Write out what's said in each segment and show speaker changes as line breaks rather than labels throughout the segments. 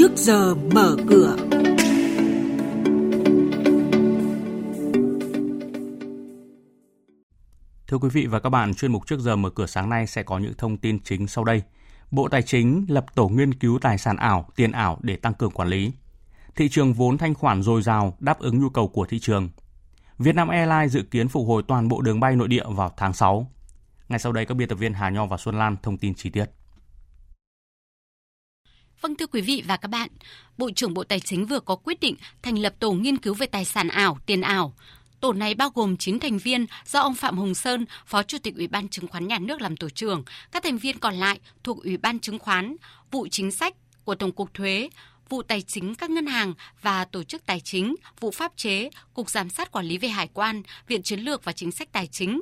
trước giờ mở cửa.
Thưa quý vị và các bạn, chuyên mục trước giờ mở cửa sáng nay sẽ có những thông tin chính sau đây. Bộ Tài chính lập tổ nghiên cứu tài sản ảo, tiền ảo để tăng cường quản lý. Thị trường vốn thanh khoản dồi dào đáp ứng nhu cầu của thị trường. Vietnam Airlines dự kiến phục hồi toàn bộ đường bay nội địa vào tháng 6. Ngay sau đây các biên tập viên Hà Nho và Xuân Lan thông tin chi tiết.
Vâng thưa quý vị và các bạn, Bộ trưởng Bộ Tài chính vừa có quyết định thành lập tổ nghiên cứu về tài sản ảo, tiền ảo. Tổ này bao gồm 9 thành viên do ông Phạm Hồng Sơn, Phó Chủ tịch Ủy ban Chứng khoán Nhà nước làm tổ trưởng. Các thành viên còn lại thuộc Ủy ban Chứng khoán, vụ chính sách của Tổng cục Thuế, vụ tài chính các ngân hàng và tổ chức tài chính, vụ pháp chế, cục giám sát quản lý về hải quan, viện chiến lược và chính sách tài chính.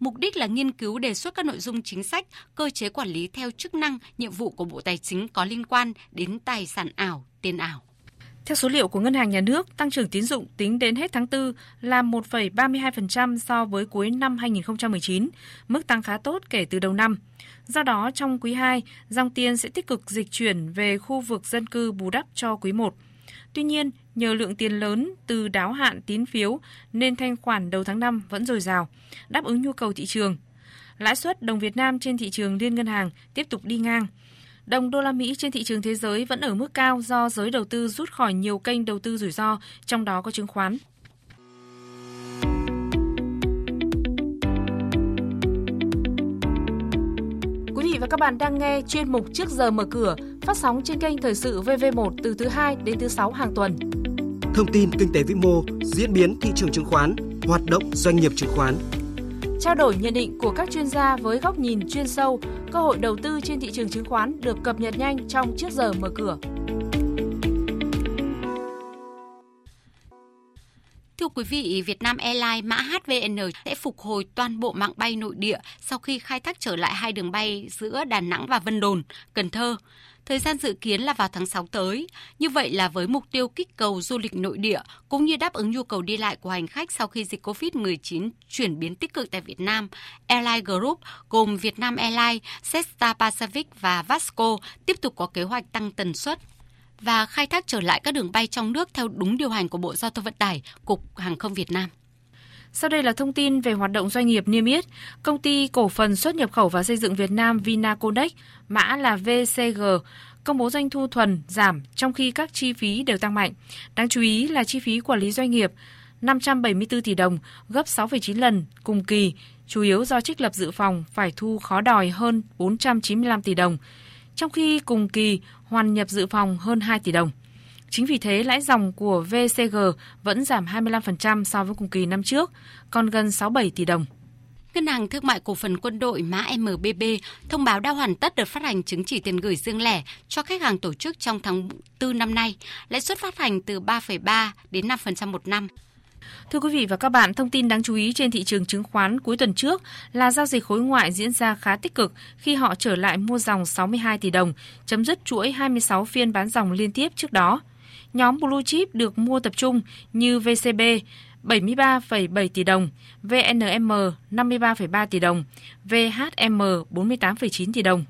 Mục đích là nghiên cứu đề xuất các nội dung chính sách, cơ chế quản lý theo chức năng, nhiệm vụ của Bộ Tài chính có liên quan đến tài sản ảo, tiền ảo.
Theo số liệu của Ngân hàng Nhà nước, tăng trưởng tín dụng tính đến hết tháng 4 là 1,32% so với cuối năm 2019, mức tăng khá tốt kể từ đầu năm. Do đó, trong quý 2, dòng tiền sẽ tích cực dịch chuyển về khu vực dân cư bù đắp cho quý 1. Tuy nhiên, nhờ lượng tiền lớn từ đáo hạn tín phiếu nên thanh khoản đầu tháng 5 vẫn dồi dào, đáp ứng nhu cầu thị trường. Lãi suất đồng Việt Nam trên thị trường liên ngân hàng tiếp tục đi ngang. Đồng đô la Mỹ trên thị trường thế giới vẫn ở mức cao do giới đầu tư rút khỏi nhiều kênh đầu tư rủi ro, trong đó có chứng khoán. Quý vị và các bạn đang nghe chuyên mục Trước giờ mở cửa, phát sóng trên kênh Thời sự VV1 từ thứ 2 đến thứ 6 hàng tuần.
Thông tin kinh tế vĩ mô, diễn biến thị trường chứng khoán, hoạt động doanh nghiệp chứng khoán.
Trao đổi nhận định của các chuyên gia với góc nhìn chuyên sâu, cơ hội đầu tư trên thị trường chứng khoán được cập nhật nhanh trong Trước giờ mở cửa.
Thưa quý vị, Vietnam Airlines mã HVN sẽ phục hồi toàn bộ mạng bay nội địa sau khi khai thác trở lại hai đường bay giữa Đà Nẵng và Vân Đồn, Cần Thơ. Thời gian dự kiến là vào tháng 6 tới. Như vậy là với mục tiêu kích cầu du lịch nội địa cũng như đáp ứng nhu cầu đi lại của hành khách sau khi dịch COVID-19 chuyển biến tích cực tại Việt Nam, Airline Group gồm Vietnam Airlines, Jetstar Pacific và Vasco tiếp tục có kế hoạch tăng tần suất và khai thác trở lại các đường bay trong nước theo đúng điều hành của Bộ Giao thông Vận tải, Cục Hàng không Việt Nam.
Sau đây là thông tin về hoạt động doanh nghiệp niêm yết. Công ty cổ phần xuất nhập khẩu và xây dựng Việt Nam Vinaconex, mã là VCG, công bố doanh thu thuần giảm trong khi các chi phí đều tăng mạnh. Đáng chú ý là chi phí quản lý doanh nghiệp 574 tỷ đồng, gấp 6,9 lần cùng kỳ, chủ yếu do trích lập dự phòng phải thu khó đòi hơn 495 tỷ đồng, trong khi cùng kỳ hoàn nhập dự phòng hơn 2 tỷ đồng. Chính vì thế, lãi dòng của VCG vẫn giảm 25% so với cùng kỳ năm trước, còn gần 67 tỷ đồng.
Ngân hàng Thương mại Cổ phần Quân đội mã MBB thông báo đã hoàn tất đợt phát hành chứng chỉ tiền gửi riêng lẻ cho khách hàng tổ chức trong tháng 4 năm nay, lãi suất phát hành từ 3,3 đến 5% một năm.
Thưa quý vị và các bạn, thông tin đáng chú ý trên thị trường chứng khoán cuối tuần trước là giao dịch khối ngoại diễn ra khá tích cực khi họ trở lại mua dòng 62 tỷ đồng, chấm dứt chuỗi 26 phiên bán dòng liên tiếp trước đó. Nhóm Blue Chip được mua tập trung như VCB 73,7 tỷ đồng, VNM 53,3 tỷ đồng, VHM 48,9 tỷ đồng.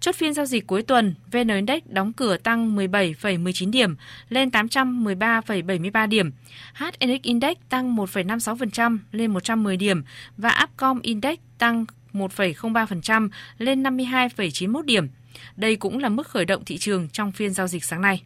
Chốt phiên giao dịch cuối tuần, VN Index đóng cửa tăng 17,19 điểm lên 813,73 điểm. HNX Index tăng 1,56% lên 110 điểm và Upcom Index tăng 1,03% lên 52,91 điểm. Đây cũng là mức khởi động thị trường trong phiên giao dịch sáng nay.